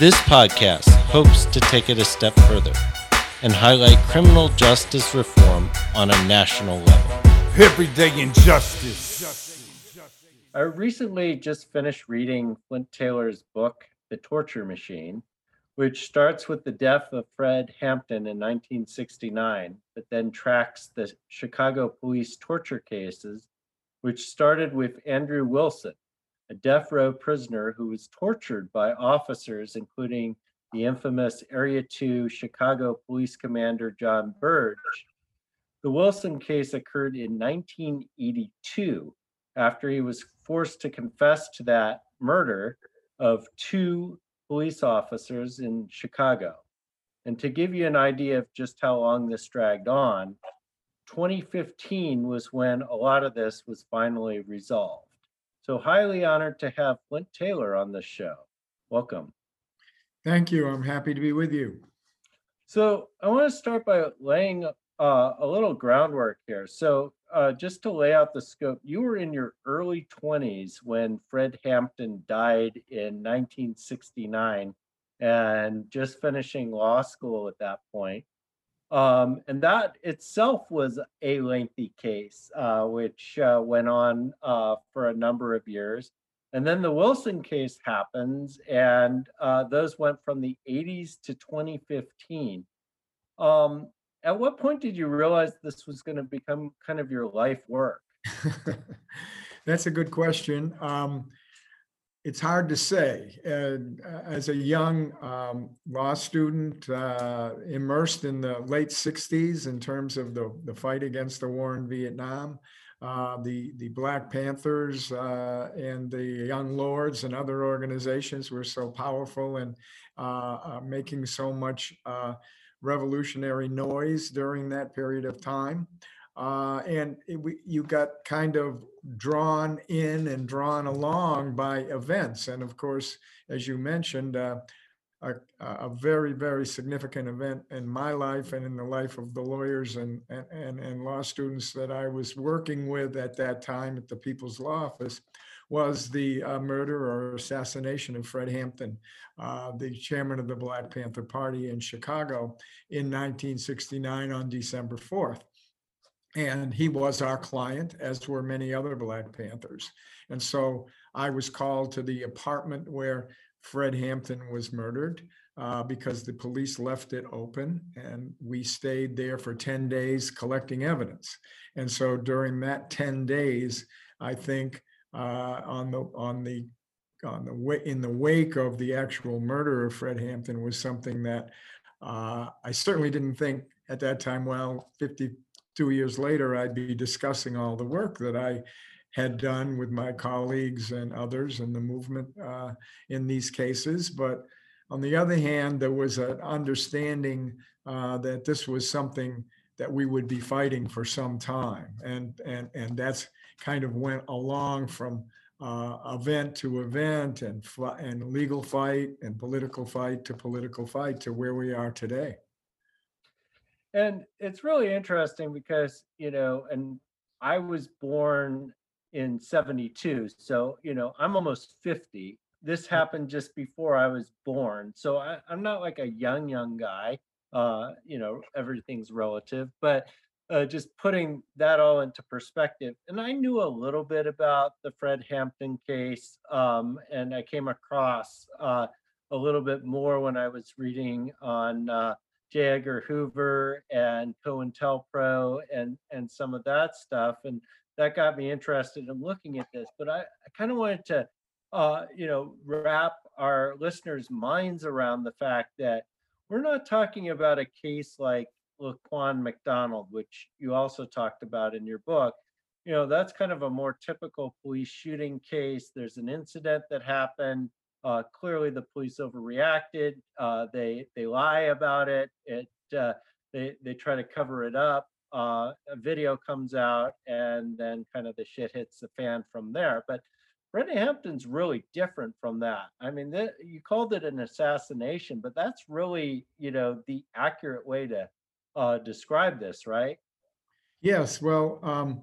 This podcast hopes to take it a step further and highlight criminal justice reform on a national level. Everyday injustice. I recently just finished reading Flint Taylor's book, The Torture Machine, which starts with the death of Fred Hampton in 1969, but then tracks the Chicago police torture cases, which started with Andrew Wilson, a death row prisoner who was tortured by officers, including the infamous Area 2 Chicago Police Commander John Burge. The Wilson case occurred in 1982 after he was forced to confess to that murder of two police officers in Chicago. And to give you an idea of just how long this dragged on, 2015 was when a lot of this was finally resolved. So highly honored to have Flint Taylor on the show. Welcome. Thank you. I'm happy to be with you. So I want to start by laying uh, a little groundwork here. So uh, just to lay out the scope, you were in your early 20s when Fred Hampton died in 1969 and just finishing law school at that point. Um, and that itself was a lengthy case, uh, which uh, went on uh, for a number of years. And then the Wilson case happens, and uh, those went from the 80s to 2015. Um, at what point did you realize this was going to become kind of your life work? That's a good question. Um, it's hard to say. Uh, as a young um, law student, uh, immersed in the late 60s in terms of the, the fight against the war in Vietnam, uh, the, the Black Panthers uh, and the Young Lords and other organizations were so powerful and uh, uh, making so much revolutionary noise during that period of time. Uh, and it, we, you got kind of drawn in and drawn along by events. And of course, as you mentioned, uh, a, a, very, very significant event in my life and in the life of the lawyers and, and, and law students that I was working with at that time at the People's Law Office was the uh, murder or assassination of Fred Hampton, uh, the chairman of the Black Panther Party in Chicago in 1969 on December 4th. And he was our client, as were many other Black Panthers. And so I was called to the apartment where Fred Hampton was murdered uh, because the police left it open. And we stayed there for 10 days collecting evidence. And so during that 10 days, I think uh, on the on the on the way in the wake of the actual murder of Fred Hampton was something that uh, I certainly didn't think at that time. Well, 50 two years later, I'd be discussing all the work that I had done with my colleagues and others in the movement uh, in these cases. But on the other hand, there was an understanding uh, that this was something that we would be fighting for some time, and and and that's kind of went along from uh, event to event and and legal fight and political fight to political fight to where we are today. And it's really interesting because, you know, and I was born in 72. So, you know, I'm almost 50. This happened just before I was born. So I, am not like a young, young guy. Uh, you know, everything's relative, but uh, just putting that all into perspective. And I knew a little bit about the Fred Hampton case, um, and I came across uh, a little bit more when I was reading on uh, J. Edgar Hoover and COINTELPRO and and some of that stuff. And that got me interested in looking at this. But I, I kind of wanted to, uh, you know, wrap our listeners' minds around the fact that we're not talking about a case like Laquan McDonald, which you also talked about in your book. You know, that's kind of a more typical police shooting case. There's an incident that happened. Uh, clearly, the police overreacted. Uh, they they lie about it. It uh, they they try to cover it up. Uh, a video comes out, and then kind of the shit hits the fan from there. But Fred Hampton's really different from that. I mean, th- you called it an assassination, but that's really you know the accurate way to uh, describe this, right? Yes, well, um,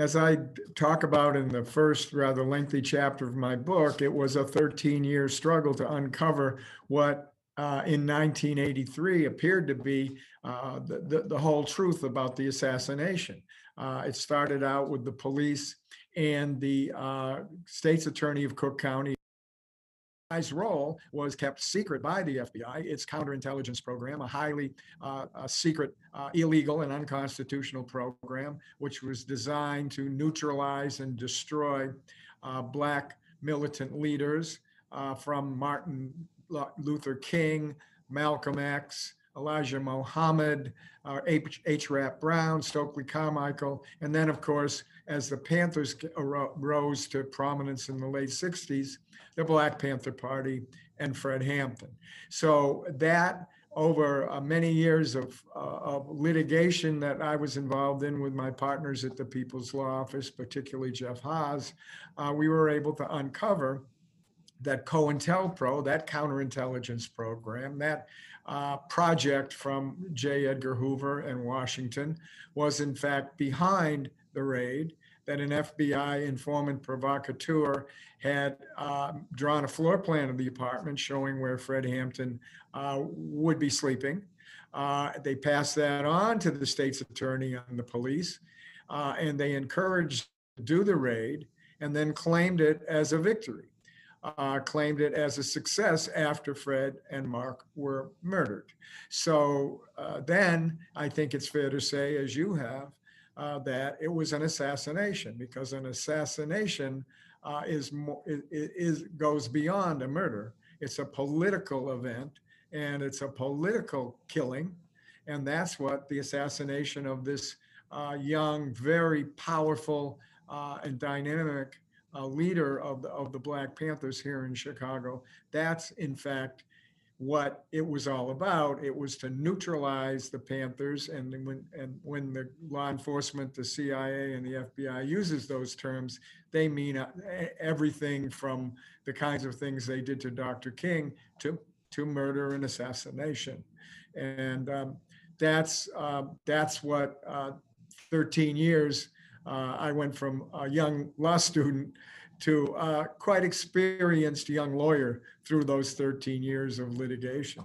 as I talk about in the first rather lengthy chapter of my book, it was a 13 year struggle to uncover what uh, in 1983 appeared to be uh, the, the, the, whole truth about the assassination. Uh, it started out with the police and the uh, state's attorney of Cook County FBI's role was kept secret by the FBI, its counterintelligence program, a highly uh, a secret, uh, illegal, and unconstitutional program, which was designed to neutralize and destroy uh, Black militant leaders uh, from Martin Luther King, Malcolm X, Elijah Muhammad, uh, H. H. Rap Brown, Stokely Carmichael, and then, of course, as the Panthers rose to prominence in the late 60s, the Black Panther Party, and Fred Hampton. So that over uh, many years of, uh, of, litigation that I was involved in with my partners at the People's Law Office, particularly Jeff Haas, uh, we were able to uncover that COINTELPRO, that counterintelligence program, that uh, project from J. Edgar Hoover and Washington was in fact behind the raid that an FBI informant provocateur had uh, drawn a floor plan of the apartment showing where Fred Hampton uh, would be sleeping. Uh, they passed that on to the state's attorney and the police, uh, and they encouraged to do the raid and then claimed it as a victory. Uh, claimed it as a success after Fred and Mark were murdered. So uh, then I think it's fair to say, as you have, uh, that it was an assassination because an assassination uh, is, more, is, is goes beyond a murder. It's a political event and it's a political killing, and that's what the assassination of this uh, young, very powerful uh, and dynamic uh, leader of the of the Black Panthers here in Chicago. That's in fact what it was all about. It was to neutralize the Panthers, and when and when the law enforcement, the CIA, and the FBI uses those terms, they mean uh, everything from the kinds of things they did to Dr. King to to murder and assassination, and um, that's uh, that's what uh, 13 years. Uh, I went from a young law student to a quite experienced young lawyer through those 13 years of litigation.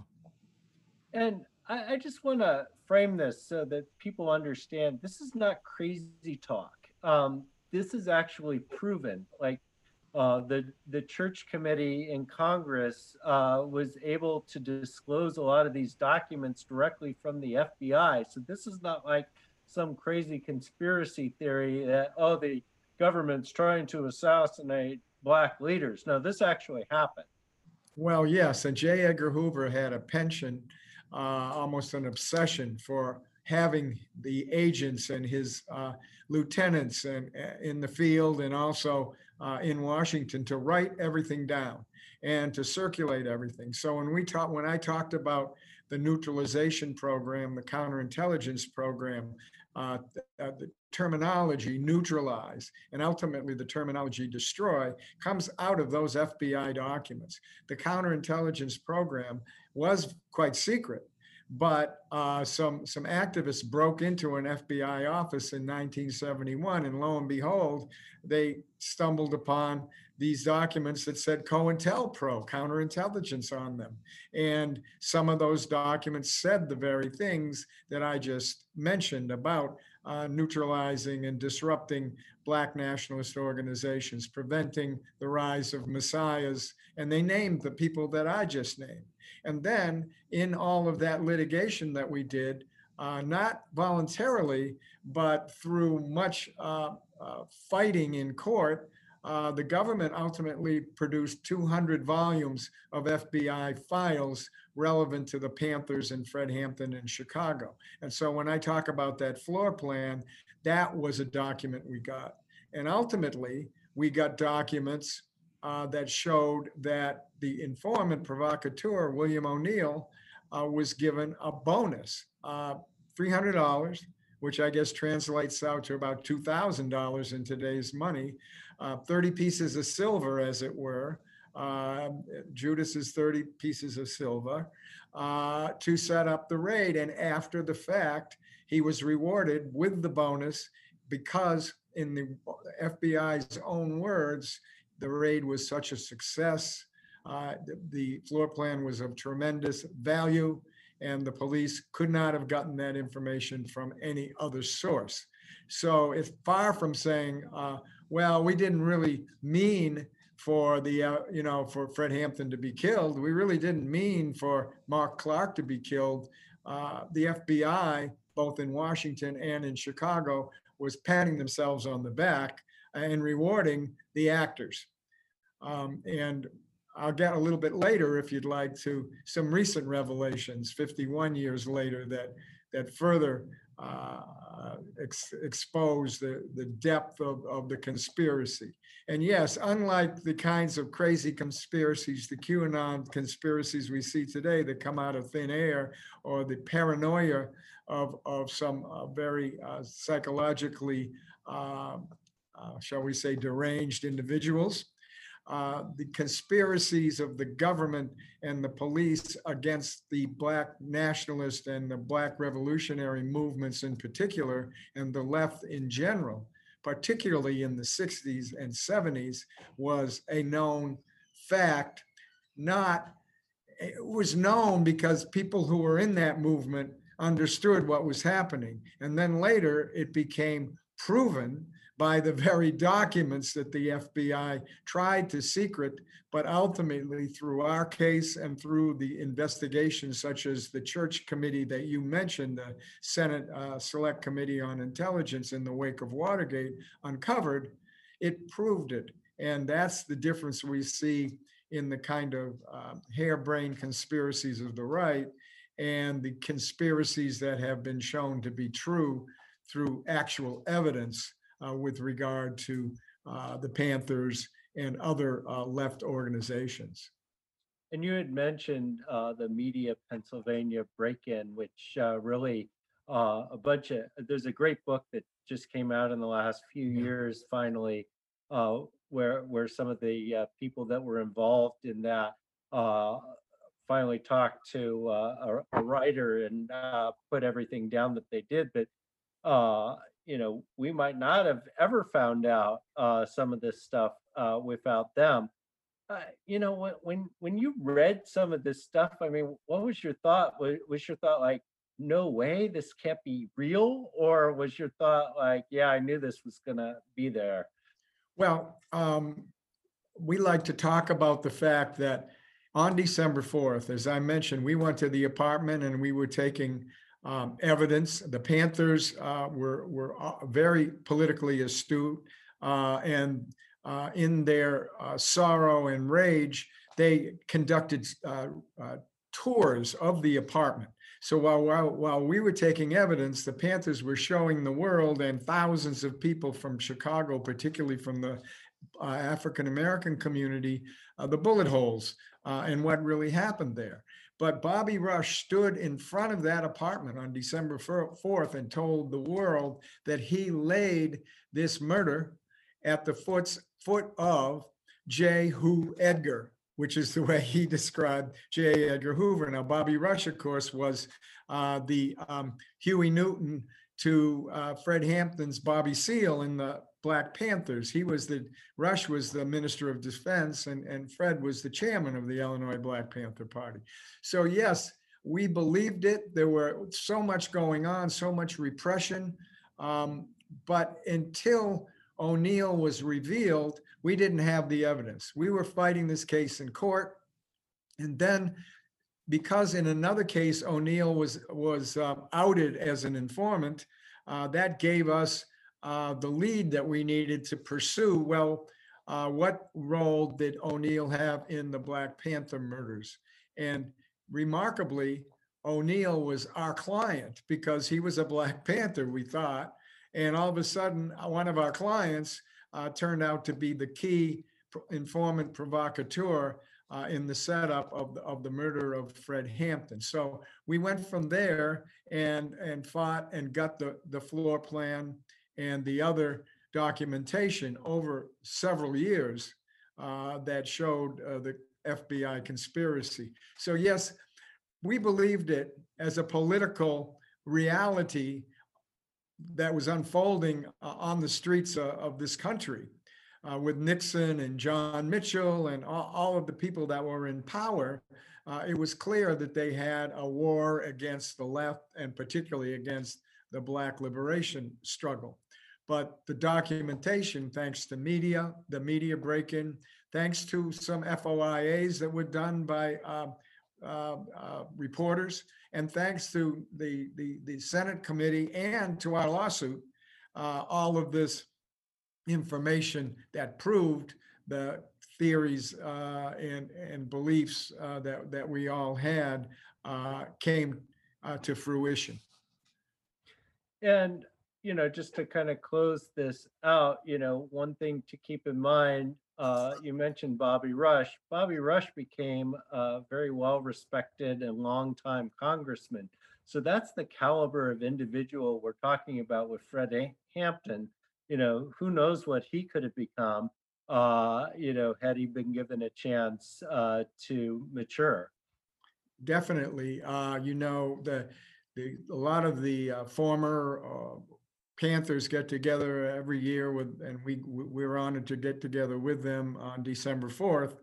And I, I just want to frame this so that people understand this is not crazy talk. Um, this is actually proven. Like uh, the the church committee in Congress uh, was able to disclose a lot of these documents directly from the FBI. So this is not like some crazy conspiracy theory that oh the government's trying to assassinate black leaders. Now, this actually happened. Well, yes, and J. Edgar Hoover had a penchant, uh, almost an obsession for having the agents and his uh, lieutenants and uh, in the field and also uh, in Washington to write everything down and to circulate everything. So when we talked, when I talked about the neutralization program, the counterintelligence program, uh, uh, terminology neutralize and ultimately the terminology destroy comes out of those FBI documents. The counterintelligence program was quite secret, but uh, some some activists broke into an FBI office in 1971, and lo and behold, they stumbled upon these documents that said COINTELPRO, counterintelligence on them. And some of those documents said the very things that I just mentioned about uh, neutralizing and disrupting Black nationalist organizations, preventing the rise of messiahs. And they named the people that I just named. And then in all of that litigation that we did, uh, not voluntarily, but through much uh, uh, fighting in court, uh, the government ultimately produced 200 volumes of FBI files relevant to the Panthers and Fred Hampton in Chicago. And so when I talk about that floor plan, that was a document we got. And ultimately, we got documents uh, that showed that the informant provocateur, William O'Neal, uh, was given a bonus, uh, $300, which I guess translates out to about $2,000 in today's money, uh, 30 pieces of silver, as it were. Uh, Judas's 30 pieces of silver uh, to set up the raid. And after the fact, he was rewarded with the bonus because, in the FBI's own words, the raid was such a success. Uh, the, the floor plan was of tremendous value, and the police could not have gotten that information from any other source. So it's far from saying, uh, well, we didn't really mean for the, uh, you know, for Fred Hampton to be killed. We really didn't mean for Mark Clark to be killed. Uh, the FBI, both in Washington and in Chicago, was patting themselves on the back and rewarding the actors. Um, and I'll get a little bit later, if you'd like, to some recent revelations, 51 years later, that that further uh, ex- expose the, the depth of, of the conspiracy. And yes, unlike the kinds of crazy conspiracies, the QAnon conspiracies we see today that come out of thin air, or the paranoia of, of some uh, very uh, psychologically, um, uh, shall we say, deranged individuals uh, the conspiracies of the government and the police against the black nationalist and the black revolutionary movements in particular, and the left in general, particularly in the 60s and 70s, was a known fact. Not, it was known because people who were in that movement understood what was happening. And then later it became proven by the very documents that the FBI tried to secret, but ultimately through our case and through the investigations such as the church committee that you mentioned, the Senate uh, Select Committee on Intelligence in the wake of Watergate uncovered, it proved it. And that's the difference we see in the kind of uh, harebrained conspiracies of the right and the conspiracies that have been shown to be true through actual evidence with regard to uh, the Panthers and other uh, left organizations. And you had mentioned uh, the Media Pennsylvania break-in, which uh, really uh, a bunch of there's a great book that just came out in the last few years, finally, uh, where where some of the uh, people that were involved in that uh, finally talked to uh, a, a writer and uh, put everything down that they did. But uh, you know, we might not have ever found out uh, some of this stuff uh, without them. Uh, you know, when when when you read some of this stuff, I mean, what was your thought? Was, was your thought like, no way, this can't be real, or was your thought like, yeah, I knew this was gonna be there? Well, um, we like to talk about the fact that on December 4th, as I mentioned, we went to the apartment and we were taking um, evidence. The Panthers uh, were, were uh, very politically astute. uh, and uh, in their uh, sorrow and rage, they conducted uh, tours of the apartment. So while, while, while we were taking evidence, the Panthers were showing the world and thousands of people from Chicago, particularly from the African American community, the bullet holes and what really happened there. But Bobby Rush stood in front of that apartment on December 4th and told the world that he laid this murder at the foot of J. Who Edgar, which is the way he described J. Edgar Hoover. Now, Bobby Rush, of course, was uh, the um, Huey Newton to uh, Fred Hampton's Bobby Seale in the Black Panthers. He was the, Rush was the Minister of Defense and, and Fred was the chairman of the Illinois Black Panther Party. So yes, we believed it. There were so much going on, so much repression. Um, but until O'Neal was revealed, we didn't have the evidence. We were fighting this case in court. And then because in another case, O'Neal was, was uh, outed as an informant, uh, that gave us uh, the lead that we needed to pursue. Well, uh, what role did O'Neal have in the Black Panther murders? And remarkably, O'Neal was our client because he was a Black Panther, we thought. And all of a sudden, uh, one of our clients uh, turned out to be the key informant provocateur uh, in the setup of the, of the murder of Fred Hampton. So we went from there and and fought and got the the floor plan and the other documentation over several years uh, that showed uh, the FBI conspiracy. So yes, we believed it as a political reality that was unfolding uh, on the streets uh, of this country uh, with Nixon and John Mitchell and all, all, of the people that were in power, uh, it was clear that they had a war against the left and particularly against the Black liberation struggle. But the documentation, thanks to media, the media break in, thanks to some FOIAs that were done by uh, uh, uh, reporters, and thanks to the, the, the Senate committee and to our lawsuit, uh, all of this information that proved the theories uh, and and beliefs uh, that that we all had uh, came uh, to fruition. And you know, just to kind of close this out, you know, one thing to keep in mind. Uh, you mentioned Bobby Rush. Bobby Rush became a very well respected and longtime congressman. So that's the caliber of individual we're talking about with Fred Hampton you know, who knows what he could have become, uh, you know, had he been given a chance uh, to mature. Definitely. Uh, you know, the, the, a lot of the uh, former uh, Panthers get together every year with, and we, we were honored to get together with them on December 4th.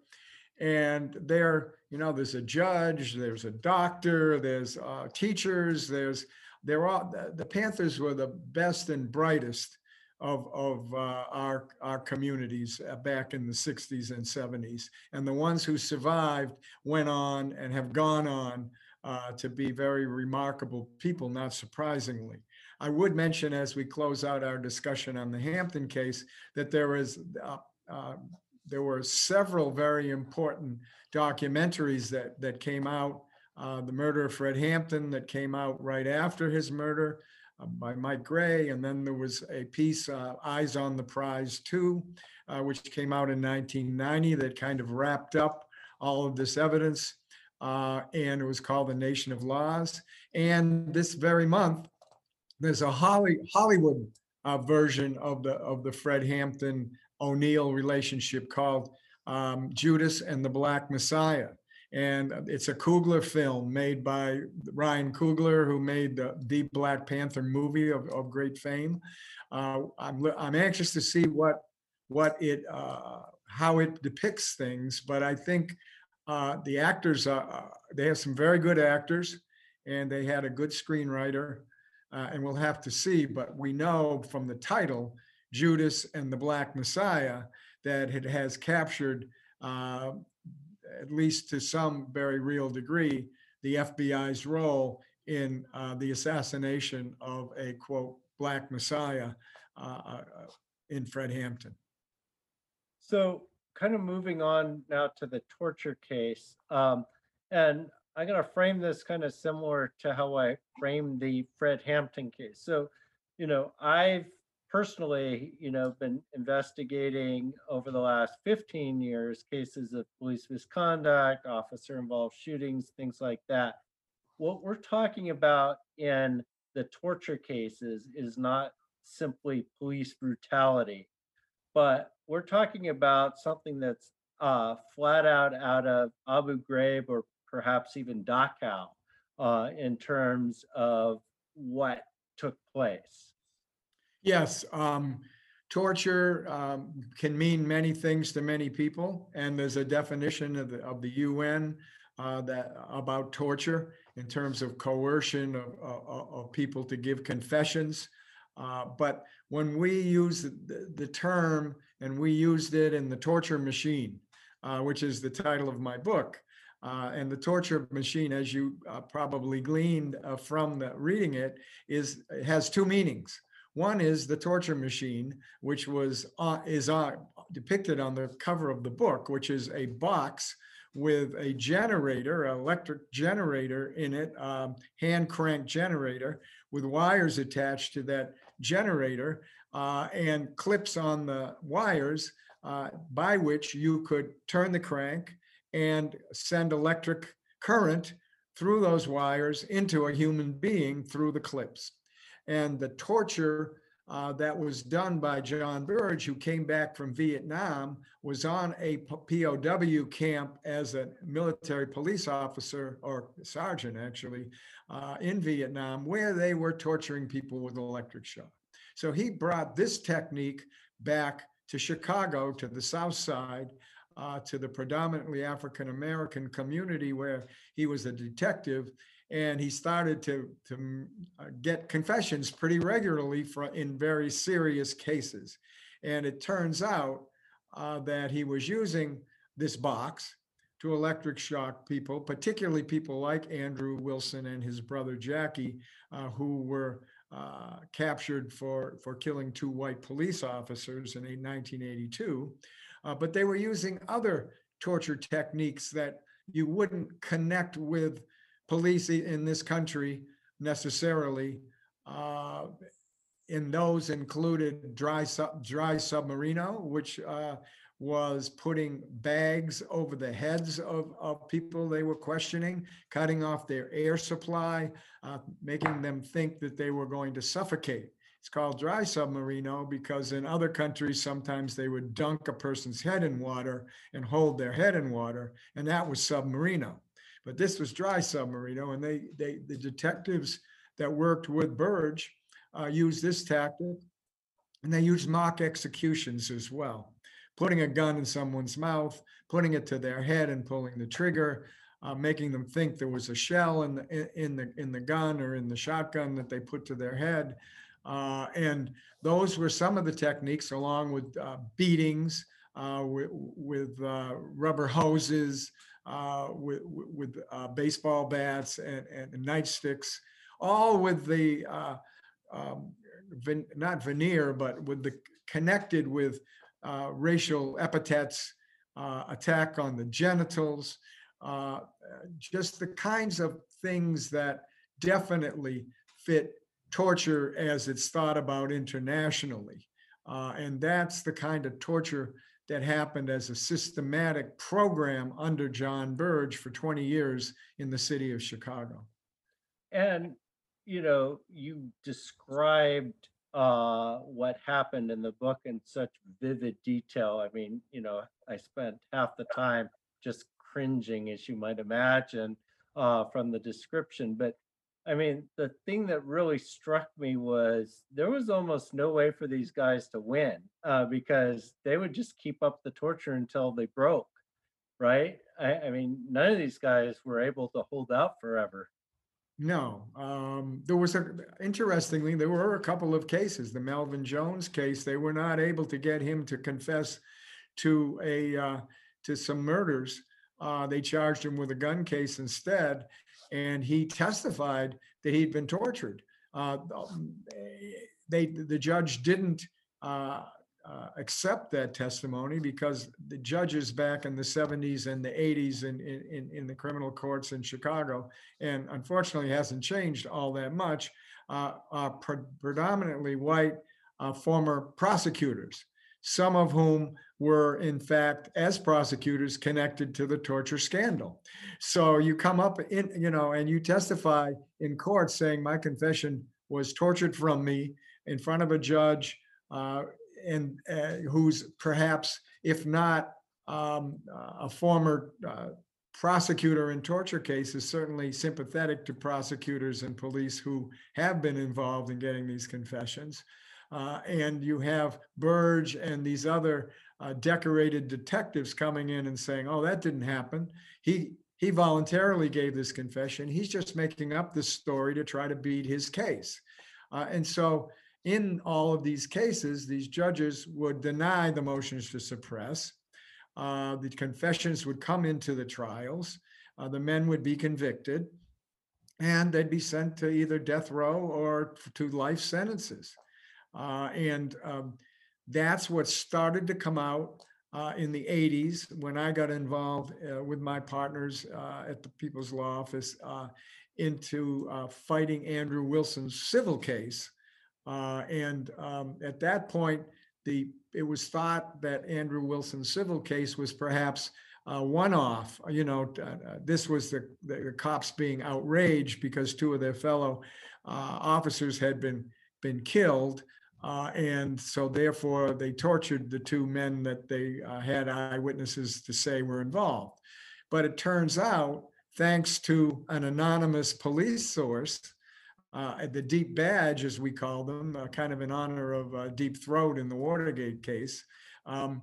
And there, you know, there's a judge, there's a doctor, there's uh, teachers, there's, they're all, the Panthers were the best and brightest of, of uh, our, our communities uh, back in the 60s and 70s. And the ones who survived went on and have gone on uh, to be very remarkable people, not surprisingly. I would mention as we close out our discussion on the Hampton case that there is uh, uh, there were several very important documentaries that that came out. Uh, the murder of Fred Hampton that came out right after his murder. Uh, by Mike Gray. And then there was a piece, uh, Eyes on the Prize 2, uh, which came out in 1990 that kind of wrapped up all of this evidence. Uh, and it was called The Nation of Laws. And this very month, there's a Holly, Hollywood uh, version of the of the Fred Hampton O'Neal relationship called um, Judas and the Black Messiah and it's a Coogler film made by Ryan Coogler, who made the, the Black Panther movie of, of great fame. Uh, I'm I'm anxious to see what what it uh, how it depicts things, but I think uh, the actors uh, they have some very good actors, and they had a good screenwriter, uh, and we'll have to see. But we know from the title, Judas and the Black Messiah, that it has captured uh, at least to some very real degree, the FBI's role in uh, the assassination of a quote black messiah uh, uh, in Fred Hampton. So, kind of moving on now to the torture case, um, and I'm going to frame this kind of similar to how I framed the Fred Hampton case. So, you know, I've personally, you know, been investigating over the last 15 years cases of police misconduct, officer involved shootings, things like that. What we're talking about in the torture cases is not simply police brutality, but we're talking about something that's uh, flat out out of Abu Ghraib or perhaps even Dachau uh, in terms of what took place. Yes, um, torture um, can mean many things to many people, and there's a definition of the, of the UN uh, that about torture in terms of coercion of, of, of people to give confessions. Uh, but when we use the, the, term, and we used it in the torture machine, uh, which is the title of my book, uh, and the torture machine, as you uh, probably gleaned uh, from the, reading it, is it has two meanings. One is the torture machine, which was uh, is uh, depicted on the cover of the book, which is a box with a generator, an electric generator in it, um, hand crank generator with wires attached to that generator uh, and clips on the wires uh, by which you could turn the crank and send electric current through those wires into a human being through the clips. And the torture uh, that was done by John Burge, who came back from Vietnam, was on a POW camp as a military police officer or sergeant, actually, uh, in Vietnam, where they were torturing people with electric shock. So he brought this technique back to Chicago, to the South Side, uh, to the predominantly African American community where he was a detective. And he started to, to uh, get confessions pretty regularly for, in very serious cases. And it turns out uh, that he was using this box to electric shock people, particularly people like Andrew Wilson and his brother Jackie, uh, who were uh, captured for, for killing two white police officers in 1982. Uh, but they were using other torture techniques that you wouldn't connect with police in this country necessarily. Uh, those included dry, sub, dry submarino, which uh, was putting bags over the heads of, of people they were questioning, cutting off their air supply, uh, making them think that they were going to suffocate. It's called dry submarino because in other countries, sometimes they would dunk a person's head in water and hold their head in water, and that was submarino. But this was dry submarino, and they, they the detectives that worked with Burge uh, used this tactic, and they used mock executions as well, putting a gun in someone's mouth, putting it to their head, and pulling the trigger. Uh, making them think there was a shell in the in the in the gun or in the shotgun that they put to their head, uh, and those were some of the techniques, along with uh, beatings, uh, with, with uh, rubber hoses, uh, with, with uh, baseball bats and, and nightsticks, all with the uh, um, ven- not veneer, but with the connected with racial epithets, attack on the genitals, just the kinds of things that definitely fit torture as it's thought about internationally. Uh, and that's the kind of torture that happened as a systematic program under John Burge for 20 years in the city of Chicago. And, you know, you described uh, what happened in the book in such vivid detail. I mean, you know, I spent half the time just cringing, as you might imagine, uh, from the description. But I mean, the thing that really struck me was there was almost no way for these guys to win uh, because they would just keep up the torture until they broke, right? I, I mean, none of these guys were able to hold out forever. No, um, there was a interestingly there were a couple of cases. The Melvin Jones case, they were not able to get him to confess to a uh, to some murders. Uh, they charged him with a gun case instead, and he testified that he'd been tortured. Uh, um, they, the judge didn't uh, uh, accept that testimony because the judges back in the 70s and the 80s in, in, in the criminal courts in Chicago, and unfortunately hasn't changed all that much, uh, are pre- predominantly white uh, former prosecutors some of whom were, in fact, as prosecutors, connected to the torture scandal. So you come up in, you know, and you testify in court saying my confession was tortured from me in front of a judge uh, and uh, who's perhaps, if not um, a former uh, prosecutor in torture cases, certainly sympathetic to prosecutors and police who have been involved in getting these confessions. Uh, and you have Burge and these other uh, decorated detectives coming in and saying, "Oh, that didn't happen. He he voluntarily gave this confession. He's just making up this story to try to beat his case." Uh, and so, in all of these cases, these judges would deny the motions to suppress. Uh, the confessions would come into the trials. Uh, the men would be convicted, and they'd be sent to either death row or to life sentences. Uh, and um, that's what started to come out uh, in the 80s when I got involved uh, with my partners uh, at the People's Law Office uh, into uh, fighting Andrew Wilson's civil case. Uh, and um, at that point, the it was thought that Andrew Wilson's civil case was perhaps a one-off. You know, uh, uh, this was the, the, the cops being outraged because two of their fellow uh, officers had been been killed. Uh, and so therefore they tortured the two men that they uh, had eyewitnesses to say were involved. But it turns out, thanks to an anonymous police source, uh, the Deep Badge, as we call them, uh, kind of in honor of uh, Deep Throat in the Watergate case, um,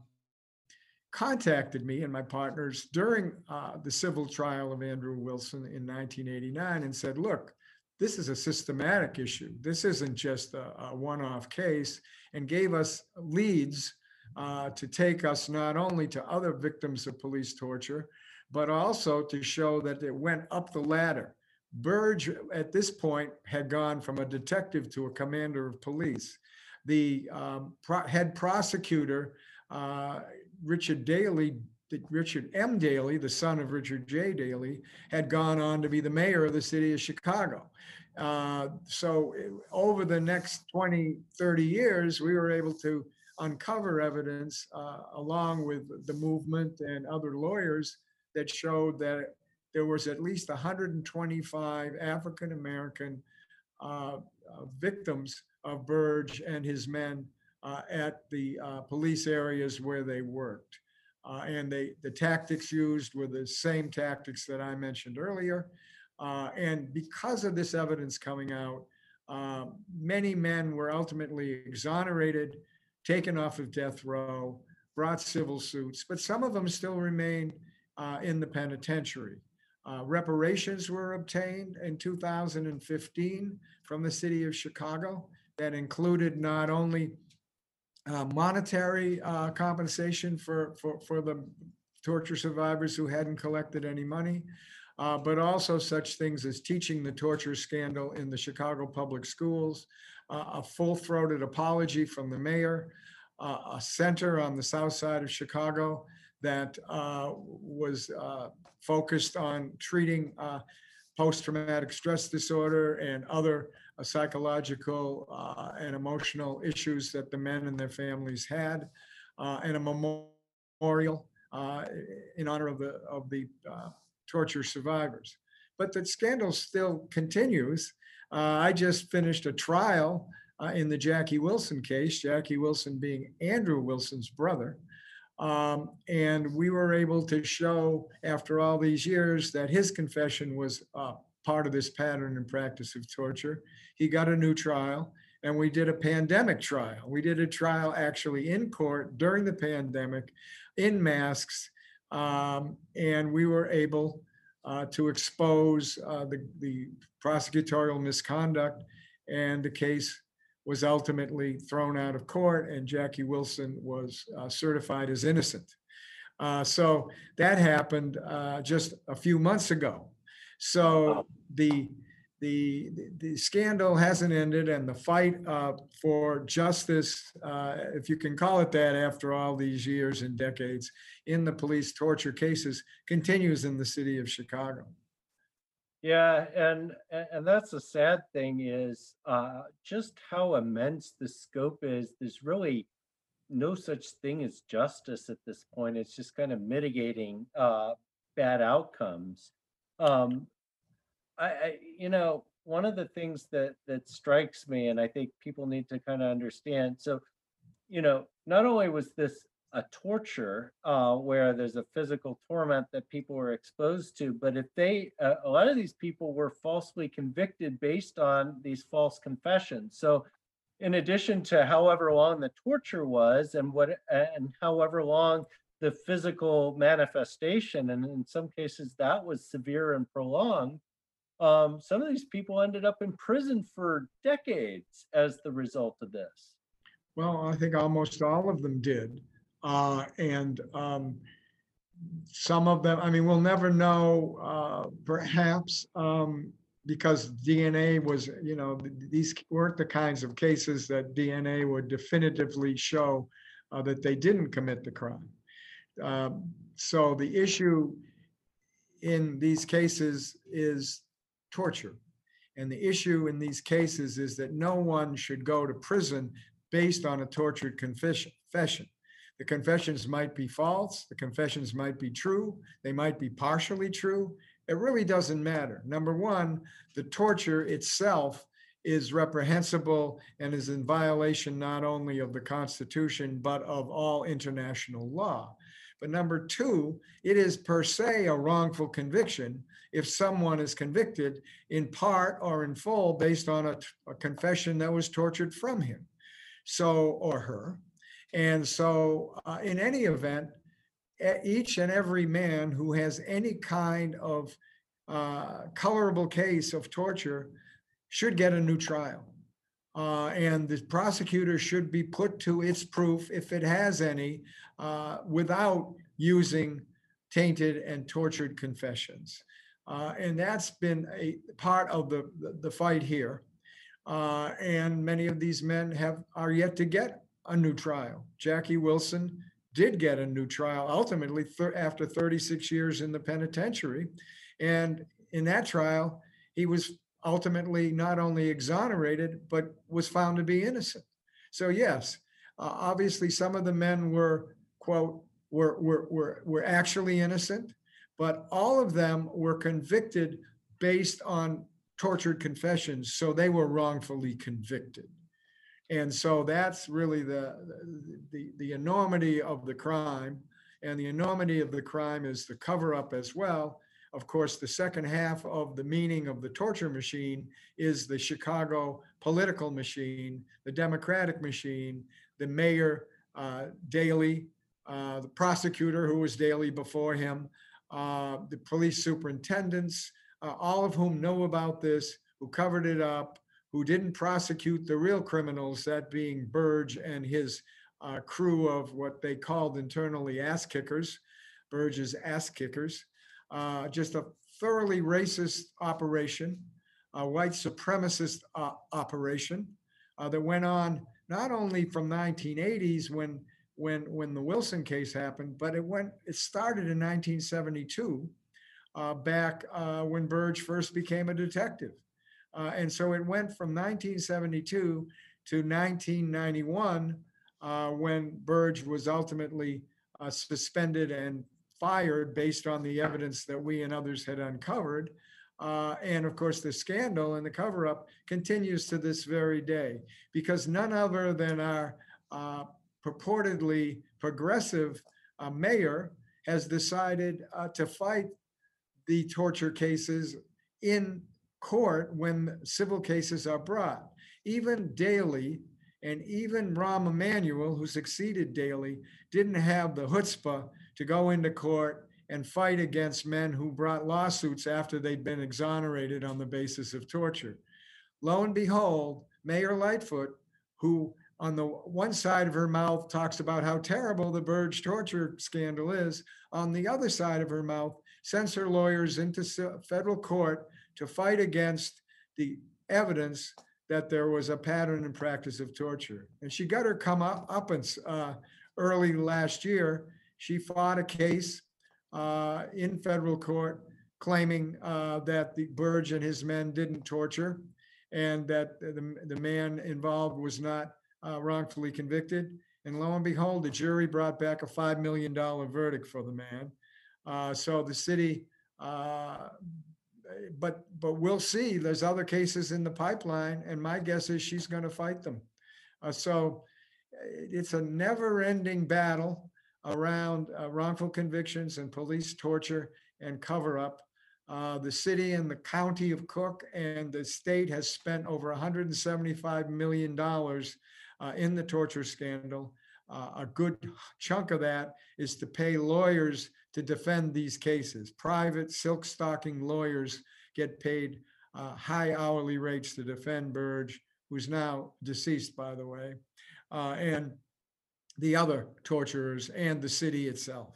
contacted me and my partners during uh, the civil trial of Andrew Wilson in 1989 and said, look, this is a systematic issue. This isn't just a, a one-off case, and gave us leads uh, to take us not only to other victims of police torture, but also to show that it went up the ladder. Burge, at this point, had gone from a detective to a commander of police. The um, pro- head prosecutor, uh, Richard Daley, Richard M. Daley, the son of Richard J. Daley, had gone on to be the mayor of the city of Chicago. Uh, so eh, over the next 20, 30 years, we were able to uncover evidence uh, along with the movement and other lawyers that showed that there was at least 125 African American uh, uh, victims of Burge and his men uh, at the uh, police areas where they worked. Uh, and they, the tactics used were the same tactics that I mentioned earlier. Uh, and because of this evidence coming out, uh, many men were ultimately exonerated, taken off of death row, brought civil suits, but some of them still remain uh, in the penitentiary. Uh, reparations were obtained in 2015 from the city of Chicago that included not only uh, monetary uh, compensation for, for, for the torture survivors who hadn't collected any money, uh, but also such things as teaching the torture scandal in the Chicago public schools, uh, a full-throated apology from the mayor, uh, a center on the south side of Chicago that uh, was focused on treating uh, post-traumatic stress disorder and other uh, psychological uh, and emotional issues that the men and their families had, uh, and a memorial uh, in honor of the of the uh, torture survivors. But the scandal still continues. I just finished a trial in the Jackie Wilson case, Jackie Wilson being Andrew Wilson's brother. Um, and we were able to show after all these years that his confession was uh, part of this pattern and practice of torture. He got a new trial and we did a pandemic trial. We did a trial actually in court during the pandemic in masks. Um, and we were able uh, to expose uh, the, the prosecutorial misconduct. And the case was ultimately thrown out of court, and Jackie Wilson was uh, certified as innocent. Uh, so that happened uh, just a few months ago. So the the the scandal hasn't ended, and the fight uh, for justice, uh, if you can call it that, after all these years and decades in the police torture cases, continues in the city of Chicago. Yeah, and and that's the sad thing is uh just how immense the scope is. There's really no such thing as justice at this point. It's just kind of mitigating uh bad outcomes. Um I, I you know, one of the things that that strikes me and I think people need to kind of understand. So, you know, not only was this a torture uh, where there's a physical torment that people were exposed to. But if they, uh, a lot of these people were falsely convicted based on these false confessions. So, in addition to however long the torture was and what and however long the physical manifestation, and in some cases that was severe and prolonged. Um, some of these people ended up in prison for decades as the result of this. Well, I think almost all of them did. Uh, and um, some of them, I mean, we'll never know, uh, perhaps um, because DNA was, you know, these weren't the kinds of cases that DNA would definitively show uh, that they didn't commit the crime. Um, So the issue in these cases is torture. And the issue in these cases is that no one should go to prison based on a tortured confession. confession. The confessions might be false, the confessions might be true, they might be partially true. It really doesn't matter. Number one, the torture itself is reprehensible and is in violation not only of the Constitution, but of all international law. But number two, it is per se a wrongful conviction if someone is convicted in part or in full based on a, a confession that was tortured from him. So, or her. And so, uh, in any event, each and every man who has any kind of uh, colorable case of torture should get a new trial. Uh, and the prosecutor should be put to its proof, if it has any, uh, without using tainted and tortured confessions. Uh, and that's been a part of the, the, fight here. Uh, and many of these men have are yet to get a new trial. Jackie Wilson did get a new trial ultimately after 36 years in the penitentiary. And in that trial, he was ultimately not only exonerated, but was found to be innocent. So, yes, uh, obviously, some of the men were, quote, were, were, were, were actually innocent, but all of them were convicted based on tortured confessions. So they were wrongfully convicted. And so that's really the, the, the enormity of the crime. And the enormity of the crime is the cover up as well. Of course, the second half of the meaning of the torture machine is the Chicago political machine, the Democratic machine, the mayor, uh, Daley, uh, the prosecutor who was Daley before him, uh, the police superintendents, uh, all of whom know about this, who covered it up, who didn't prosecute the real criminals, that being Burge and his uh, crew of what they called internally ass kickers, Burge's ass kickers. Uh, just a thoroughly racist operation, a white supremacist uh, operation uh, that went on not only from 1980s when when when the Wilson case happened, but it went it started in 1972, uh, back uh, when Burge first became a detective. And so it went from 1972 to 1991, uh, when Burge was ultimately suspended and fired based on the evidence that we and others had uncovered. Uh, and of course, the scandal and the cover up continues to this very day because none other than our uh, purportedly progressive uh, mayor has decided uh, to fight the torture cases in court when civil cases are brought. Even Daley and even Rahm Emanuel, who succeeded Daley, didn't have the chutzpah to go into court and fight against men who brought lawsuits after they'd been exonerated on the basis of torture. Lo and behold, Mayor Lightfoot, who on the one side of her mouth talks about how terrible the Burge torture scandal is, on the other side of her mouth sends her lawyers into federal court to fight against the evidence that there was a pattern and practice of torture. And she got her come up, up uh, early last year. She fought a case uh, in federal court claiming uh, that the Burge and his men didn't torture and that the, the man involved was not uh, wrongfully convicted. And lo and behold, the jury brought back a $5 million verdict for the man. Uh, so the city, uh, but but we'll see. There's other cases in the pipeline, and my guess is she's going to fight them. Uh, so it's a never-ending battle around uh, wrongful convictions and police torture and cover-up. Uh, the city and the county of Cook and the state has spent over 175 million dollars uh, in the torture scandal. Uh, a good chunk of that is to pay lawyers to defend these cases. Private silk stocking lawyers get paid uh, high hourly rates to defend Burge, who's now deceased, by the way, uh, and the other torturers and the city itself.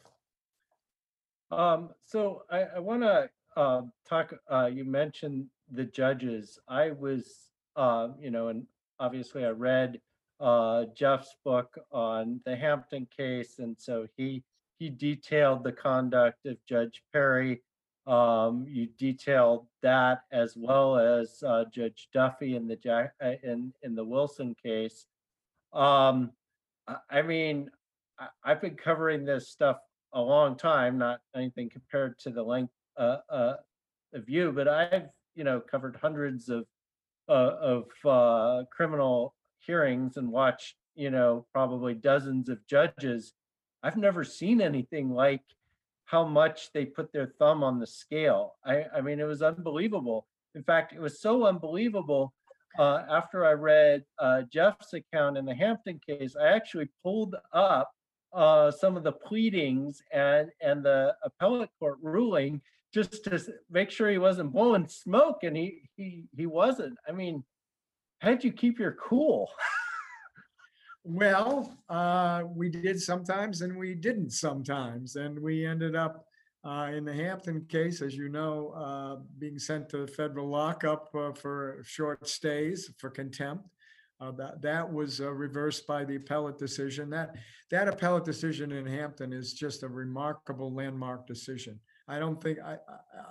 Um, so I, I want to uh, talk. Uh, you mentioned the judges, I was, uh, you know, and obviously I read uh, Jeff's book on the Hampton case, and so he he detailed the conduct of Judge Perry. Um, you detailed that as well as uh, Judge Duffy in the Jack uh, in in the Wilson case. Um, I, mean, I've been covering this stuff a long time, not anything compared to the length uh, uh, of you, but I've you know covered hundreds of uh, of uh, criminal hearings and watched you know probably dozens of judges. I've never seen anything like how much they put their thumb on the scale. I, I mean, it was unbelievable. In fact, it was so unbelievable. Uh, after I read uh, Jeff's account in the Hampton case, I actually pulled up uh, some of the pleadings and and the appellate court ruling just to make sure he wasn't blowing smoke, and he he he wasn't. I mean, how'd you keep your cool? Well, uh, we did sometimes and we didn't sometimes. And we ended up uh, in the Hampton case, as you know, uh, being sent to federal lockup uh, for short stays for contempt. Uh, that that was uh, reversed by the appellate decision. That that appellate decision in Hampton is just a remarkable landmark decision. I don't think I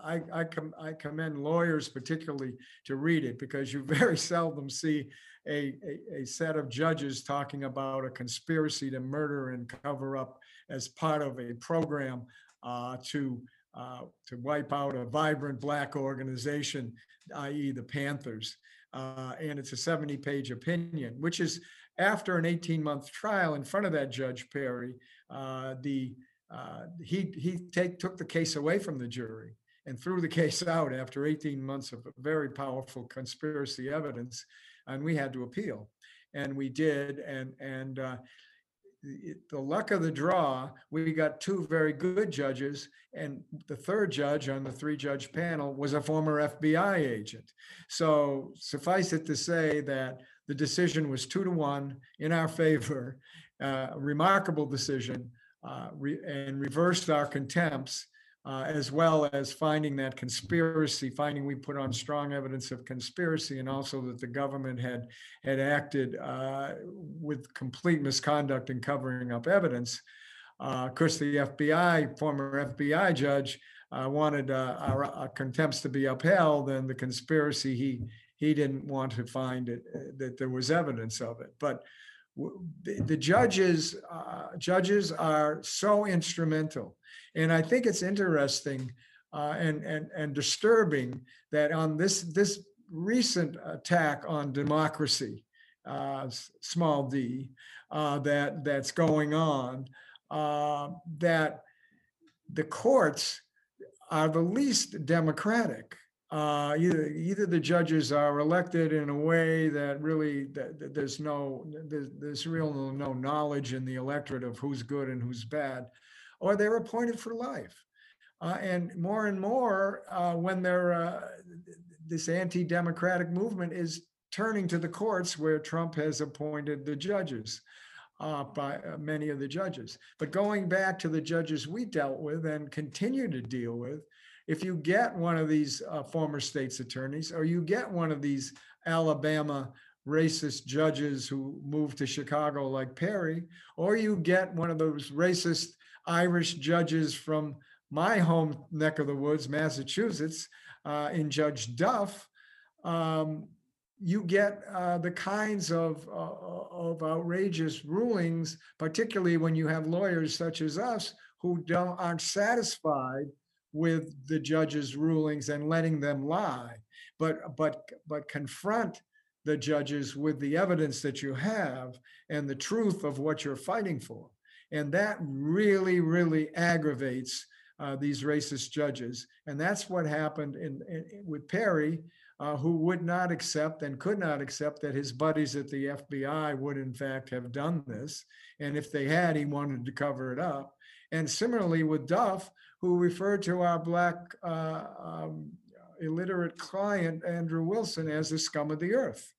I I, com- I commend lawyers particularly to read it because you very seldom see a, a, a set of judges talking about a conspiracy to murder and cover up as part of a program uh, to uh, to wipe out a vibrant black organization, i.e., the Panthers. Uh, and it's a 70 page opinion, which is after an 18 month trial in front of that Judge Perry. Uh, the uh, he he take took the case away from the jury and threw the case out after 18 months of very powerful conspiracy evidence, and we had to appeal, and we did, and and. The luck of the draw, we got two very good judges, and the third judge on the three judge panel was a former FBI agent. So suffice it to say that the decision was two to one in our favor, uh, remarkable decision uh, re- and reversed our contempts, uh, as well as finding that conspiracy, finding we put on strong evidence of conspiracy, and also that the government had had acted uh, with complete misconduct in covering up evidence. Uh, of course, the FBI, former FBI judge, uh, wanted uh, our, our contempts to be upheld, and the conspiracy he he didn't want to find it that there was evidence of it, but the, judges uh, judges are so instrumental. And i think it's interesting uh, and, and and disturbing that on this this recent attack on democracy uh, small d uh, that that's going on uh, that the courts are the least democratic uh, either either the judges are elected in a way that really that, that there's no there's, there's real no knowledge in the electorate of who's good and who's bad, or they're appointed for life. Uh, and more and more, uh, when they're uh, this anti-democratic movement is turning to the courts where Trump has appointed the judges. Uh, by uh, many of the judges. But going back to the judges we dealt with and continue to deal with, if you get one of these uh, former state's attorneys or you get one of these Alabama racist judges who moved to Chicago like Perry, or you get one of those racist Irish judges from my home neck of the woods, Massachusetts, uh, in Judge Duff, um, you get uh, the kinds of, uh, of outrageous rulings, particularly when you have lawyers such as us who don't aren't satisfied with the judge's rulings and letting them lie, but but but confront the judges with the evidence that you have and the truth of what you're fighting for. And that really, really aggravates uh, these racist judges. And that's what happened in, in with Perry, uh, who would not accept and could not accept that his buddies at the FBI would, in fact, have done this. And if they had, he wanted to cover it up. And similarly with Duff, who referred to our black uh, um, illiterate client, Andrew Wilson, as the scum of the earth.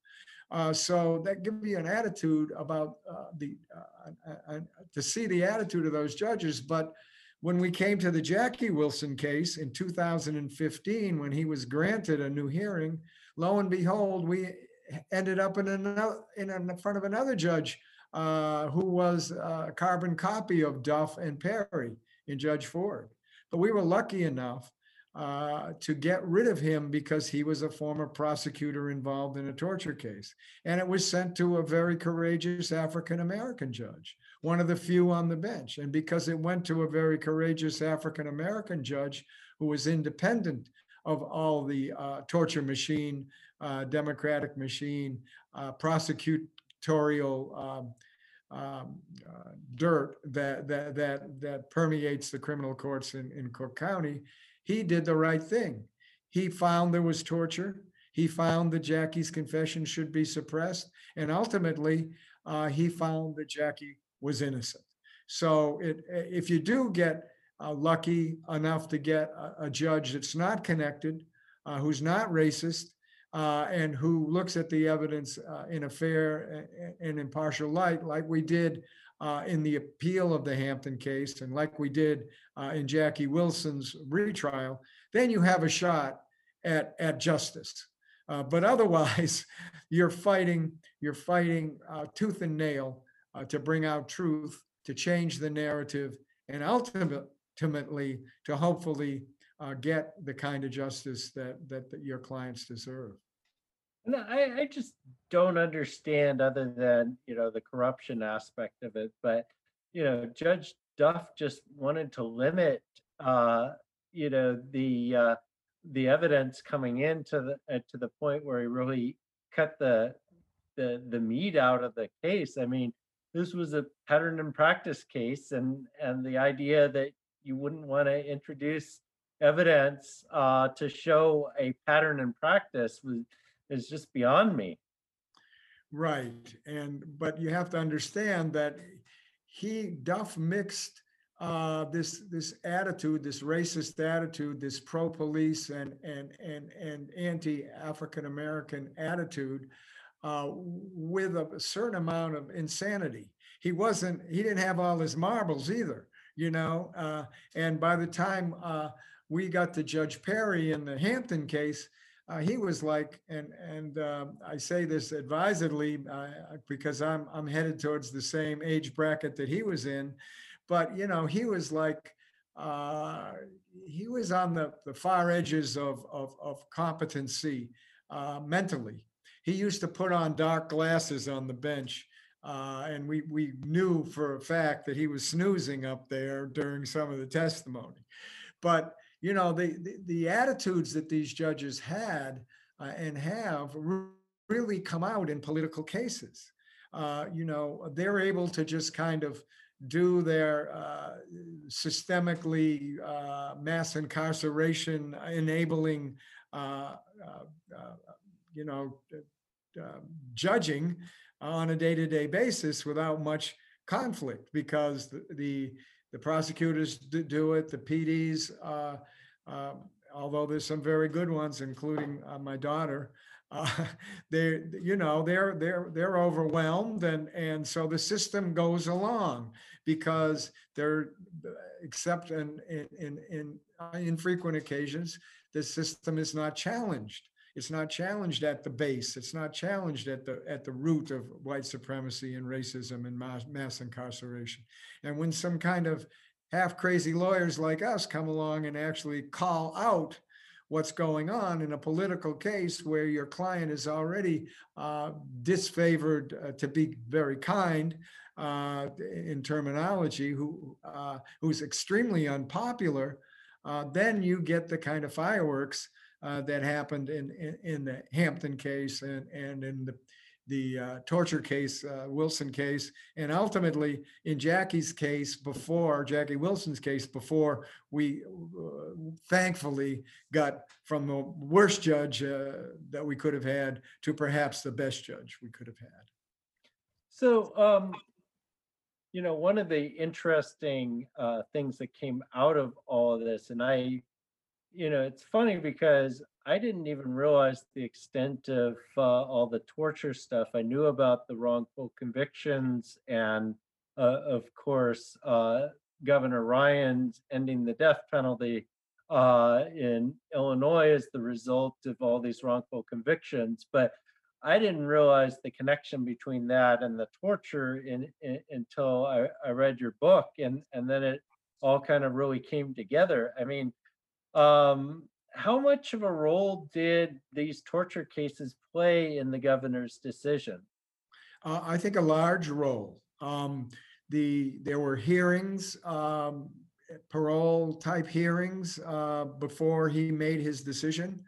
Uh, so that gives you an attitude about uh, the uh, to see the attitude of those judges. But when we came to the Jackie Wilson case in 2015, when he was granted a new hearing, lo and behold, we ended up in another in, in front of another judge uh, who was a carbon copy of Duff and Perry in Judge Ford. But we were lucky enough uh, to get rid of him because he was a former prosecutor involved in a torture case. And it was sent to a very courageous African American judge, one of the few on the bench. And because it went to a very courageous African American judge who was independent of all the uh, torture machine, uh, democratic machine, uh, prosecutorial um, uh, dirt that, that that that permeates the criminal courts in, in Cook County, he did the right thing. He found there was torture. He found that Jackie's confession should be suppressed, and ultimately, uh, he found that Jackie was innocent. So, it, if you do get uh, lucky enough to get a, a judge that's not connected, uh, who's not racist, uh, and who looks at the evidence uh, in a fair and impartial light, like we did uh, in the appeal of the Hampton case, and like we did uh, in Jackie Wilson's retrial, then you have a shot at at justice. Uh, but otherwise, you're fighting you're fighting uh, tooth and nail to bring out truth, to change the narrative, and ultimately ultimately to hopefully uh, get the kind of justice that, that that your clients deserve. I, I just don't understand other than, you know, the corruption aspect of it, but, you know, Judge Duff just wanted to limit, uh, you know, the, uh, the evidence coming into the, uh, to the point where he really cut the, the, the meat out of the case. I mean, this was a pattern and practice case and, and the idea that you wouldn't want to introduce evidence, uh, to show a pattern and practice was, is just beyond me. Right, and but you have to understand that he Duff mixed uh, this this attitude, this racist attitude, this pro-police and and and and anti-African American attitude uh, with a certain amount of insanity. He wasn't. He didn't have all his marbles either, you know. Uh, and by the time uh, we got to Judge Perry in the Hampton case, uh, he was like, and and uh, I say this advisedly uh, because I'm I'm headed towards the same age bracket that he was in, but you know he was like uh, he was on the, the far edges of of, of competency uh, mentally. He used to put on dark glasses on the bench. Uh, and we we knew for a fact that he was snoozing up there during some of the testimony, but you know, the, the, the attitudes that these judges had uh, and have really come out in political cases. Uh, you know, they're able to just kind of do their uh, systemically uh, mass incarceration enabling, uh, uh, you know, judging on a day-to-day basis without much conflict because the, the the prosecutors do it, the PDs, uh, uh, although there's some very good ones, including uh, my daughter. Uh, they, you know, they're they're they're overwhelmed, and and so the system goes along because they're, except in in in, in uh, infrequent occasions, the system is not challenged. It's not challenged at the base. It's not challenged at the at the root of white supremacy and racism and mass, mass incarceration. And when some kind of half crazy lawyers like us come along and actually call out what's going on in a political case where your client is already uh, disfavored, uh, to be very kind uh, in terminology, who uh, who's extremely unpopular, uh, then you get the kind of fireworks uh, that happened in, in, in the Hampton case and and in the the uh, torture case, uh, Wilson case, and ultimately in Jackie's case before Jackie Wilson's case before we uh, thankfully got from the worst judge uh, that we could have had to perhaps the best judge we could have had. So, um, you know, one of the interesting uh, things that came out of all of this, and I, you know, it's funny because I didn't even realize the extent of uh, all the torture stuff. I knew about the wrongful convictions and, uh, of course, uh, Governor Ryan's ending the death penalty uh, in Illinois as the result of all these wrongful convictions. But I didn't realize the connection between that and the torture in, in, until I, I read your book, and and then it all kind of really came together. I mean, um, how much of a role did these torture cases play in the governor's decision? Uh, I think a large role. Um, the there were hearings, um, parole type hearings uh, before he made his decision,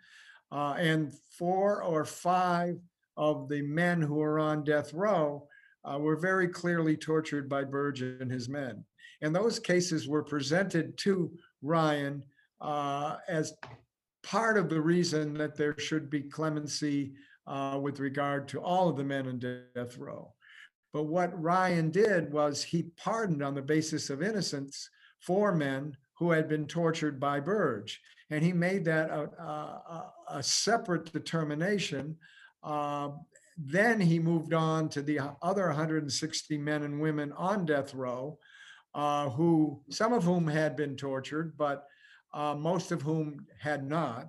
uh, and four or five of the men who were on death row uh, were very clearly tortured by Burge and his men. And those cases were presented to Ryan uh, as part of the reason that there should be clemency uh, with regard to all of the men in death row. But what Ryan did was he pardoned on the basis of innocence four men who had been tortured by Burge. And he made that a, a, a separate determination. Uh, then he moved on to the other 160 men and women on death row, uh, who some of whom had been tortured, but uh, most of whom had not.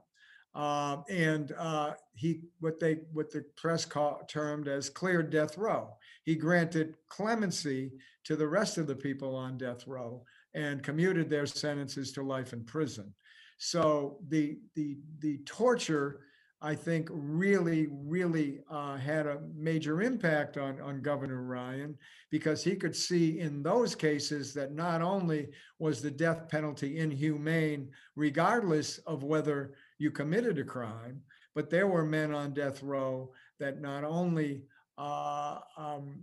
Uh, and uh, he, what they, what the press call, termed as cleared death row. He granted clemency to the rest of the people on death row and commuted their sentences to life in prison. So the the the torture, I think, really really uh, had a major impact on on Governor Ryan because he could see in those cases that not only was the death penalty inhumane, regardless of whether you committed a crime, but there were men on death row that not only uh, um,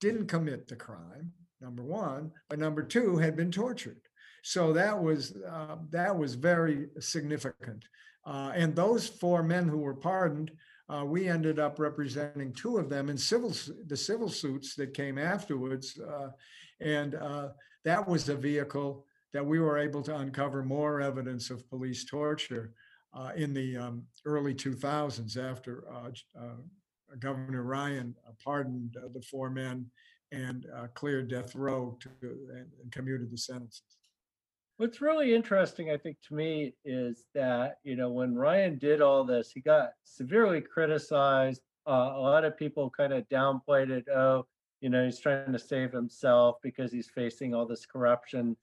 didn't commit the crime, number one, but number two had been tortured. So that was uh, that was very significant. Uh, and those four men who were pardoned, uh, we ended up representing two of them in civil the civil suits that came afterwards, uh, and uh, that was a vehicle that we were able to uncover more evidence of police torture uh, in the um, early 2000s after Governor Ryan pardoned the four men and cleared death row to, and, and commuted the sentences. What's really interesting, I think, to me is that, you know, when Ryan did all this, he got severely criticized. Uh, a lot of people kind of downplayed it. Oh, you know, he's trying to save himself because he's facing all this corruption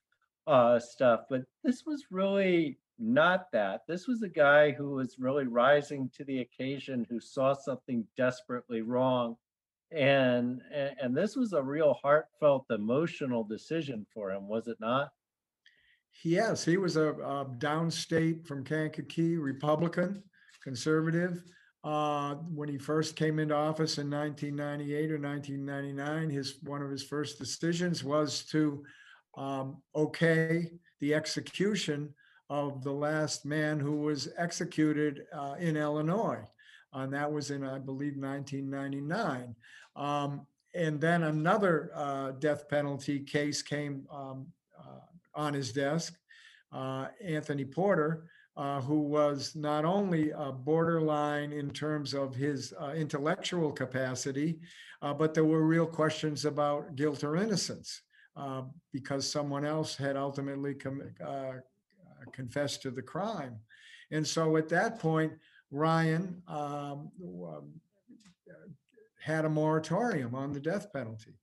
uh, stuff. But this was really not that. This was a guy who was really rising to the occasion, who saw something desperately wrong. And, and, and this was a real heartfelt, emotional decision for him, was it not? Yes, he was a, a downstate from Kankakee Republican, conservative. Uh, when he first came into office in 1998 or 1999, his one of his first decisions was to um, okay the execution of the last man who was executed uh, in Illinois, and that was in I believe 1999. Um, and then another uh, death penalty case came um, on his desk, uh, Anthony Porter, uh, who was not only a borderline in terms of his uh, intellectual capacity, uh, but there were real questions about guilt or innocence uh, because someone else had ultimately com- uh, confessed to the crime. And so at that point, Ryan um had a moratorium on the death penalty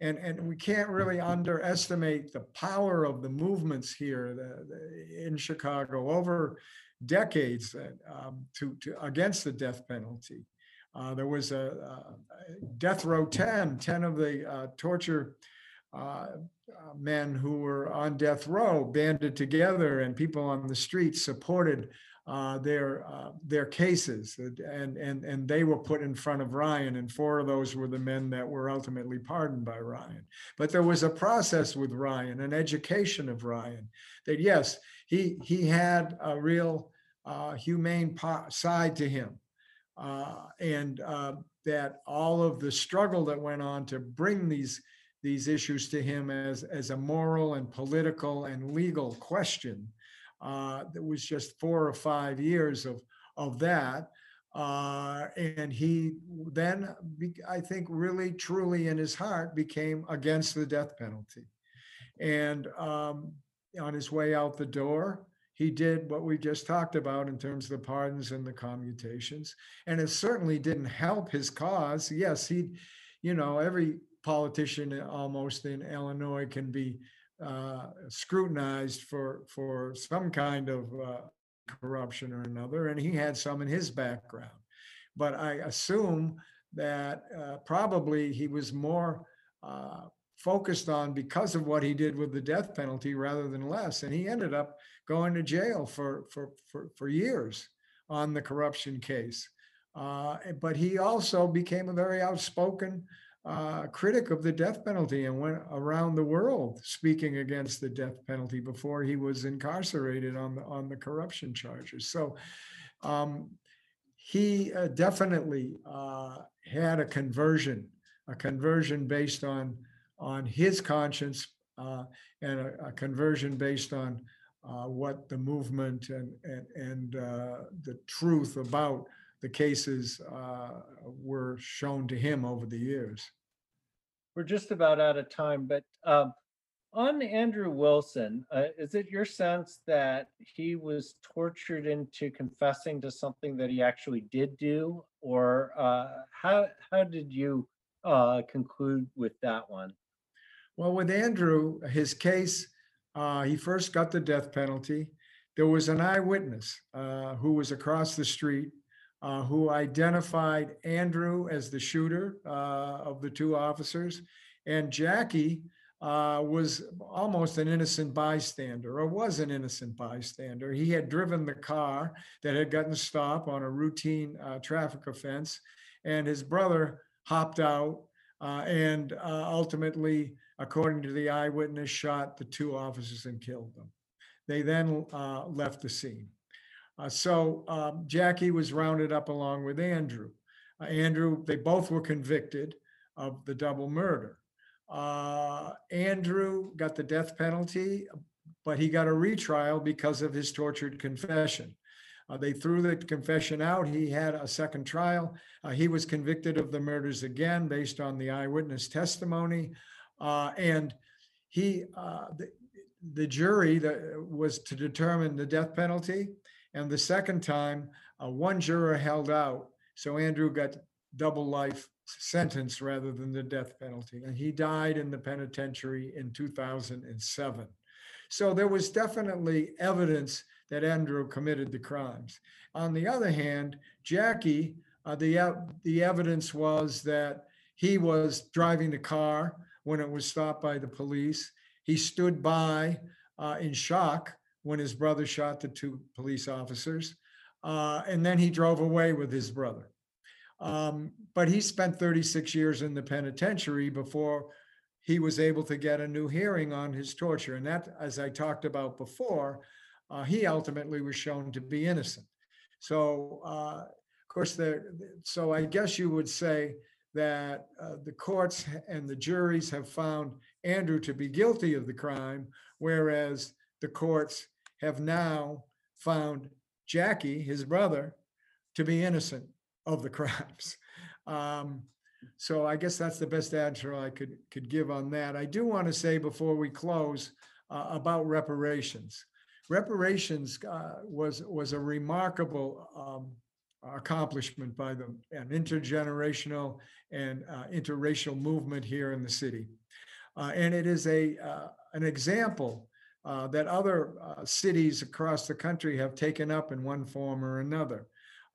and and we can't really underestimate the power of the movements here the, the, in Chicago over decades um, to, to against the death penalty. Uh, there was a, a, death row 10, 10 of the uh, torture uh, men who were on death row banded together and people on the streets supported uh, their uh, their cases, and and and they were put in front of Ryan, and four of those were the men that were ultimately pardoned by Ryan. But there was a process with Ryan, an education of Ryan, that yes, he he had a real uh, humane side to him, uh, and uh, that all of the struggle that went on to bring these these issues to him as as a moral and political and legal question uh, was just four or five years of of that. Uh, and he then, I think, really truly in his heart became against the death penalty. And um, on his way out the door, he did what we just talked about in terms of the pardons and the commutations. And it certainly didn't help his cause. Yes, he, you know, every politician almost in Illinois can be uh, scrutinized for for some kind of uh, corruption or another, and he had some in his background. But I assume that uh, probably he was more uh, focused on because of what he did with the death penalty rather than less, and he ended up going to jail for for for, for years on the corruption case. Uh, but he also became a very outspoken uh, critic of the death penalty and went around the world speaking against the death penalty before he was incarcerated on the on the corruption charges. So um, he uh, definitely uh, had a conversion, a conversion based on on his conscience uh, and a, a, conversion based on uh, what the movement and and, and uh, the truth about the cases uh, were shown to him over the years. We're just about out of time, but um, on Andrew Wilson, uh, is it your sense that he was tortured into confessing to something that he actually did do, or uh, how how did you uh, conclude with that one? Well, with Andrew, his case, uh, he first got the death penalty. There was an eyewitness uh, who was across the street uh, who identified Andrew as the shooter uh, of the two officers, and Jackie uh, was almost an innocent bystander, or was an innocent bystander. He had driven the car that had gotten stopped on a routine uh, traffic offense, and his brother hopped out uh, and uh, ultimately, according to the eyewitness, shot the two officers and killed them. They then left the scene. Uh, so um, Jackie was rounded up along with Andrew. Uh, Andrew, they both were convicted of the double murder. Uh, Andrew got the death penalty, but he got a retrial because of his tortured confession. Uh, they threw the confession out. He had a second trial. Uh, he was convicted of the murders again based on the eyewitness testimony. Uh, and he, the, the jury that was to determine the death penalty and the second time, uh, one juror held out. So Andrew got double life sentence rather than the death penalty. And he died in the penitentiary in 2007. So there was definitely evidence that Andrew committed the crimes. On the other hand, Jackie, uh, the, the evidence was that he was driving the car when it was stopped by the police. He stood by uh, in shock when his brother shot the two police officers. Uh, and then he drove away with his brother. Um, but he spent 36 years in the penitentiary before he was able to get a new hearing on his torture. And that, as I talked about before, uh, he ultimately was shown to be innocent. So, uh, of course, there. So I guess you would say that uh, the courts and the juries have found Andrew to be guilty of the crime, whereas the courts have now found Jackie, his brother, to be innocent of the crimes. Um, so I guess that's the best answer I could could give on that. I do want to say before we close uh, about reparations. Reparations uh, was was a remarkable um, accomplishment by the an intergenerational and uh, interracial movement here in the city, uh, and it is a uh, an example uh, that other uh, cities across the country have taken up in one form or another.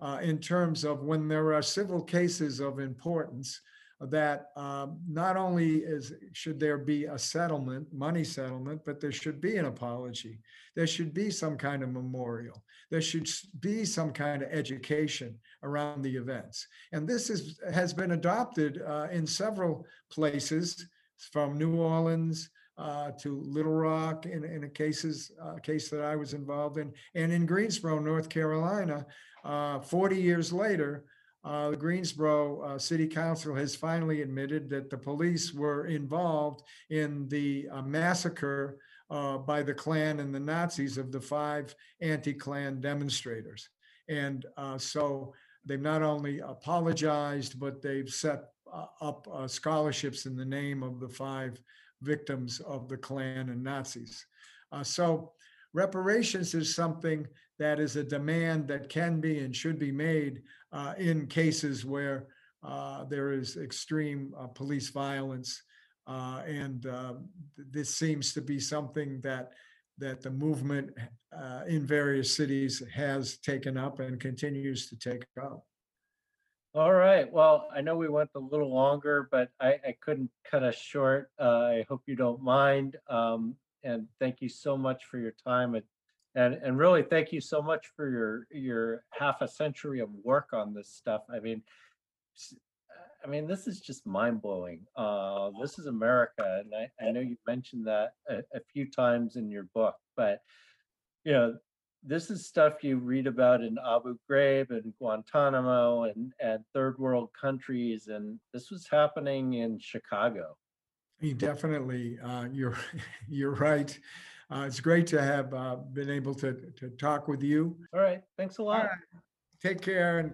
Uh, in terms of when there are civil cases of importance, that um, not only is should there be a settlement, money settlement, but there should be an apology. There should be some kind of memorial. There should be some kind of education around the events. And this is has been adopted uh, in several places, from New Orleans uh, to Little Rock in, in a cases uh, case that I was involved in, and in Greensboro, North Carolina. Uh, 40 years later, uh, the Greensboro uh, City Council has finally admitted that the police were involved in the uh, massacre by the Klan and the Nazis of the five anti-Klan demonstrators. And so they've not only apologized, but they've set up scholarships in the name of the five victims of the Klan and Nazis. Uh, so reparations is something that is a demand that can be and should be made uh, in cases where uh, there is extreme uh, police violence. Uh, and uh, this seems to be something that that the movement in various cities has taken up and continues to take up. All right. Well, I know we went a little longer, but I, I couldn't cut us short. Uh, I hope you don't mind. Um, and thank you so much for your time. And, and, and really thank you so much for your, your half a century of work on this stuff. I mean, I mean, this is just mind blowing. Uh, this is America. And I, I know you mentioned that a, a few times in your book, but you know, this is stuff you read about in Abu Ghraib and Guantanamo and, and third world countries. And this was happening in Chicago. You definitely, uh, you're you're right. Uh, it's great to have uh, been able to to talk with you. All right, thanks a lot. Take care and